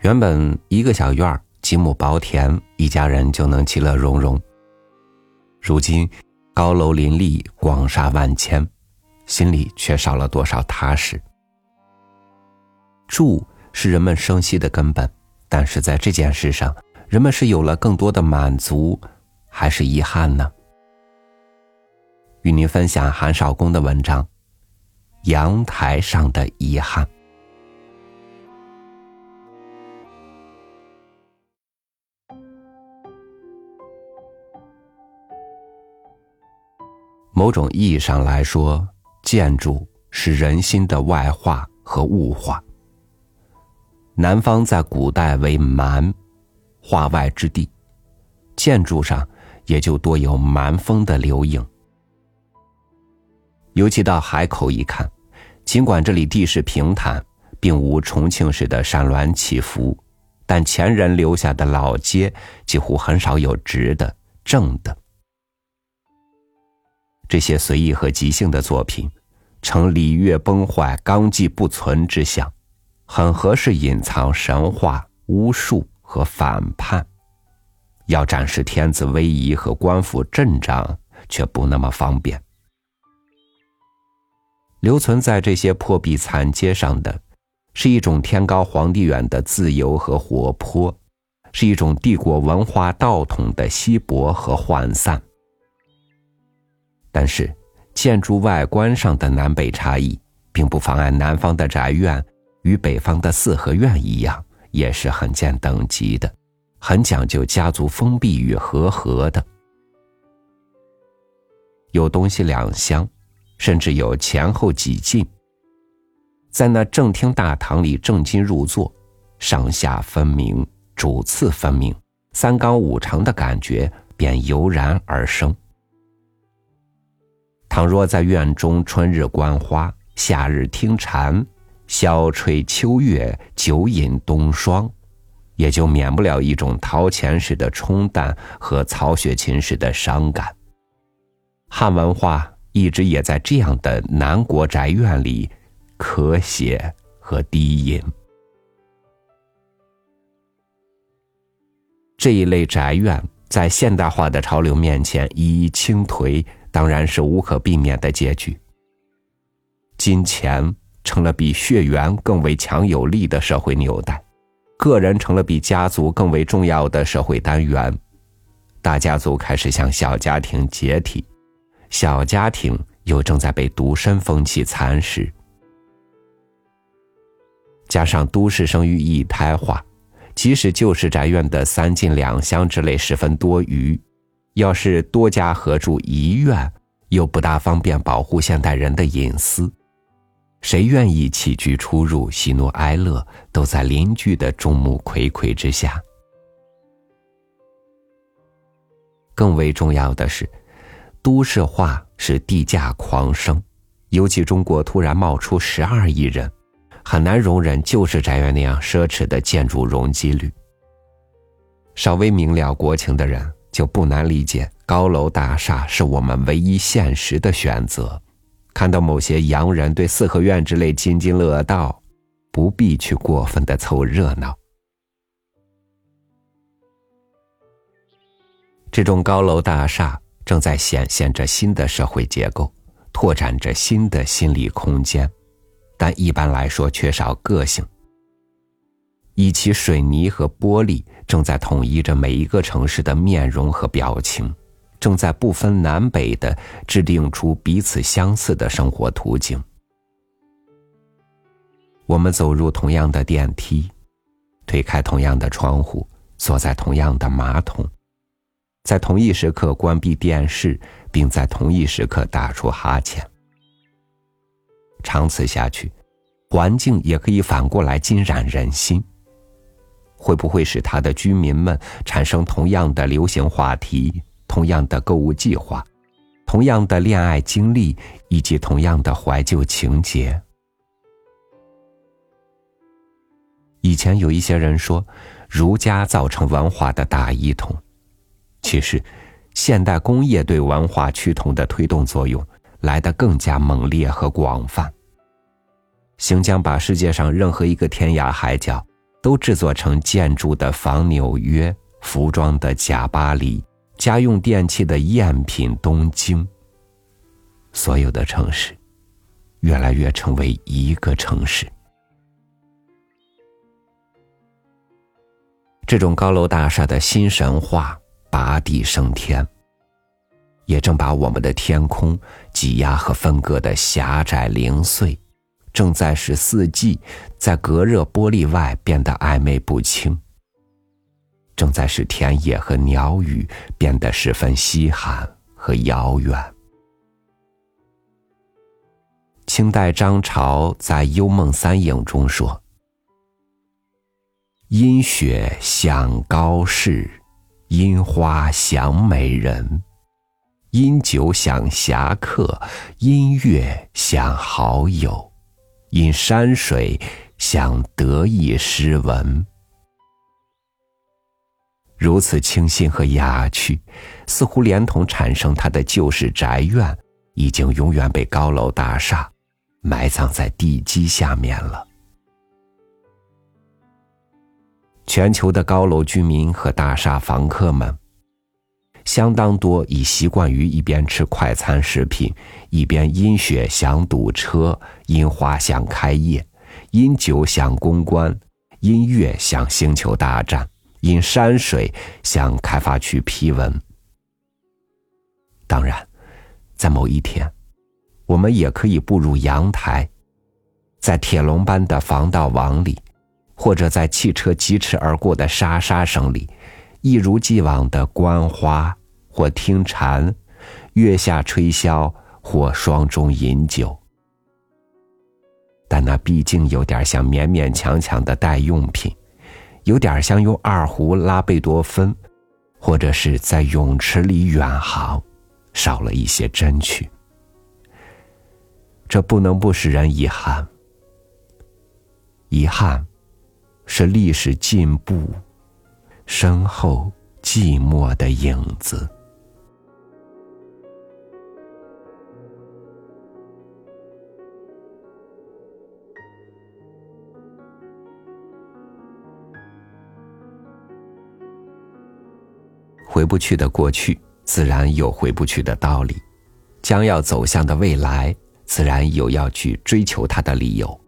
原本一个小院儿，几亩薄田，一家人就能其乐融融。如今高楼林立，广厦万千，心里却少了多少踏实？住是人们生息的根本，但是在这件事上，人们是有了更多的满足，还是遗憾呢？与您分享韩少功的文章《阳台上的遗憾》。某种意义上来说，建筑是人心的外化和物化。南方在古代为蛮，化外之地，建筑上也就多有蛮风的留影。尤其到海口一看，尽管这里地势平坦，并无重庆式的山峦起伏，但前人留下的老街几乎很少有直的、正的。这些随意和即兴的作品，呈礼乐崩坏、纲纪不存之象，很合适隐藏神话、巫术和反叛。要展示天子威仪和官府阵仗，却不那么方便。留存在这些破壁残阶上的，是一种天高皇帝远的自由和活泼，是一种帝国文化道统的稀薄和涣散。但是，建筑外观上的南北差异，并不妨碍南方的宅院与北方的四合院一样，也是很见等级的，很讲究家族封闭与和合的。有东西两厢，甚至有前后几进。在那正厅大堂里正襟入座，上下分明，主次分明，三纲五常的感觉便油然而生。倘若在院中春日观花，夏日听蝉，晓吹秋月，酒饮冬霜，也就免不了一种陶潜式的冲淡和曹雪芹式的伤感。汉文化一直也在这样的南国宅院里咳血和低吟。这一类宅院在现代化的潮流面前一一倾颓。当然是无可避免的结局。金钱成了比血缘更为强有力的社会纽带，个人成了比家族更为重要的社会单元，大家族开始向小家庭解体，小家庭又正在被独身风气蚕食。加上都市生育一胎化，即使旧式宅院的三进两厢之类十分多余。要是多家合住一院，又不大方便保护现代人的隐私，谁愿意起居出入、喜怒哀乐都在邻居的众目睽睽之下？更为重要的是，都市化使地价狂升，尤其中国突然冒出十二亿人，很难容忍旧式宅院那样奢侈的建筑容积率。稍微明了国情的人。就不难理解，高楼大厦是我们唯一现实的选择。看到某些洋人对四合院之类津津乐道，不必去过分的凑热闹。这种高楼大厦正在显现着新的社会结构，拓展着新的心理空间，但一般来说缺少个性。以其水泥和玻璃正在统一着每一个城市的面容和表情，正在不分南北的制定出彼此相似的生活途径。我们走入同样的电梯，推开同样的窗户，坐在同样的马桶，在同一时刻关闭电视，并在同一时刻打出哈欠。长此下去，环境也可以反过来浸染人心。会不会使他的居民们产生同样的流行话题、同样的购物计划、同样的恋爱经历以及同样的怀旧情节？以前有一些人说，儒家造成文化的大一统，其实，现代工业对文化趋同的推动作用来得更加猛烈和广泛，行将把世界上任何一个天涯海角。都制作成建筑的仿纽约、服装的假巴黎、家用电器的赝品东京。所有的城市，越来越成为一个城市。这种高楼大厦的新神话拔地升天，也正把我们的天空挤压和分割的狭窄零碎，正在使四季在隔热玻璃外变得暧昧不清，正在使田野和鸟语变得十分稀罕和遥远。清代张潮在《幽梦三影》中说：“阴雪想高士，阴花想美人，阴酒想侠客，阴月想好友，因山水想得意诗文。”如此清新和雅趣，似乎连同产生他的旧式宅院，已经永远被高楼大厦。埋葬在地基下面了。全球的高楼居民和大厦房客们，相当多已习惯于一边吃快餐食品，一边因雪想堵车，因花想开业，因酒想公关，因月想星球大战，因山水想开发区批文。当然，在某一天。我们也可以步入阳台，在铁笼般的防盗网里，或者在汽车疾驰而过的沙沙声里，一如既往的观花或听蝉，月下吹箫或霜中饮酒。但那毕竟有点像勉勉强强的代用品，有点像用二胡拉贝多芬，或者是在泳池里远航，少了一些真趣。这不能不使人遗憾。遗憾，是历史进步身后寂寞的影子。回不去的过去，自然有回不去的道理；将要走向的未来。自然有要去追求它的理由。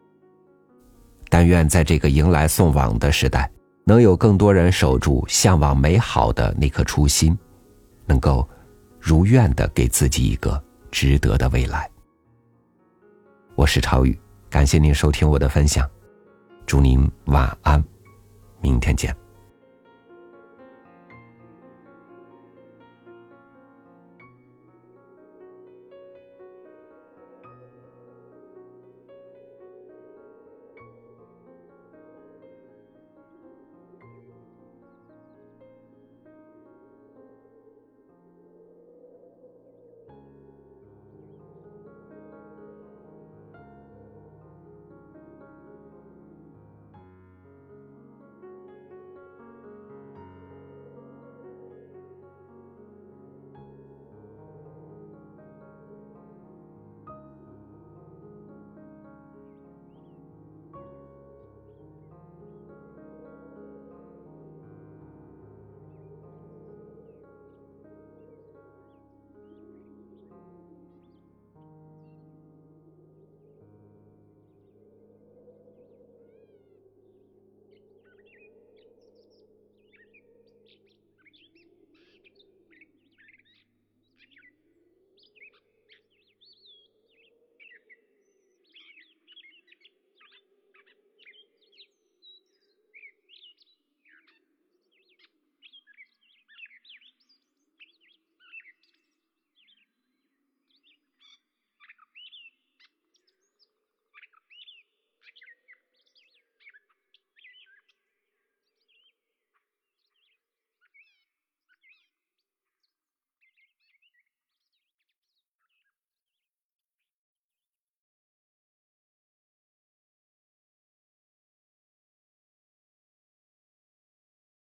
但愿在这个迎来送往的时代，能有更多人守住向往美好的那颗初心，能够如愿的给自己一个值得的未来。我是超宇，感谢您收听我的分享，祝您晚安，明天见。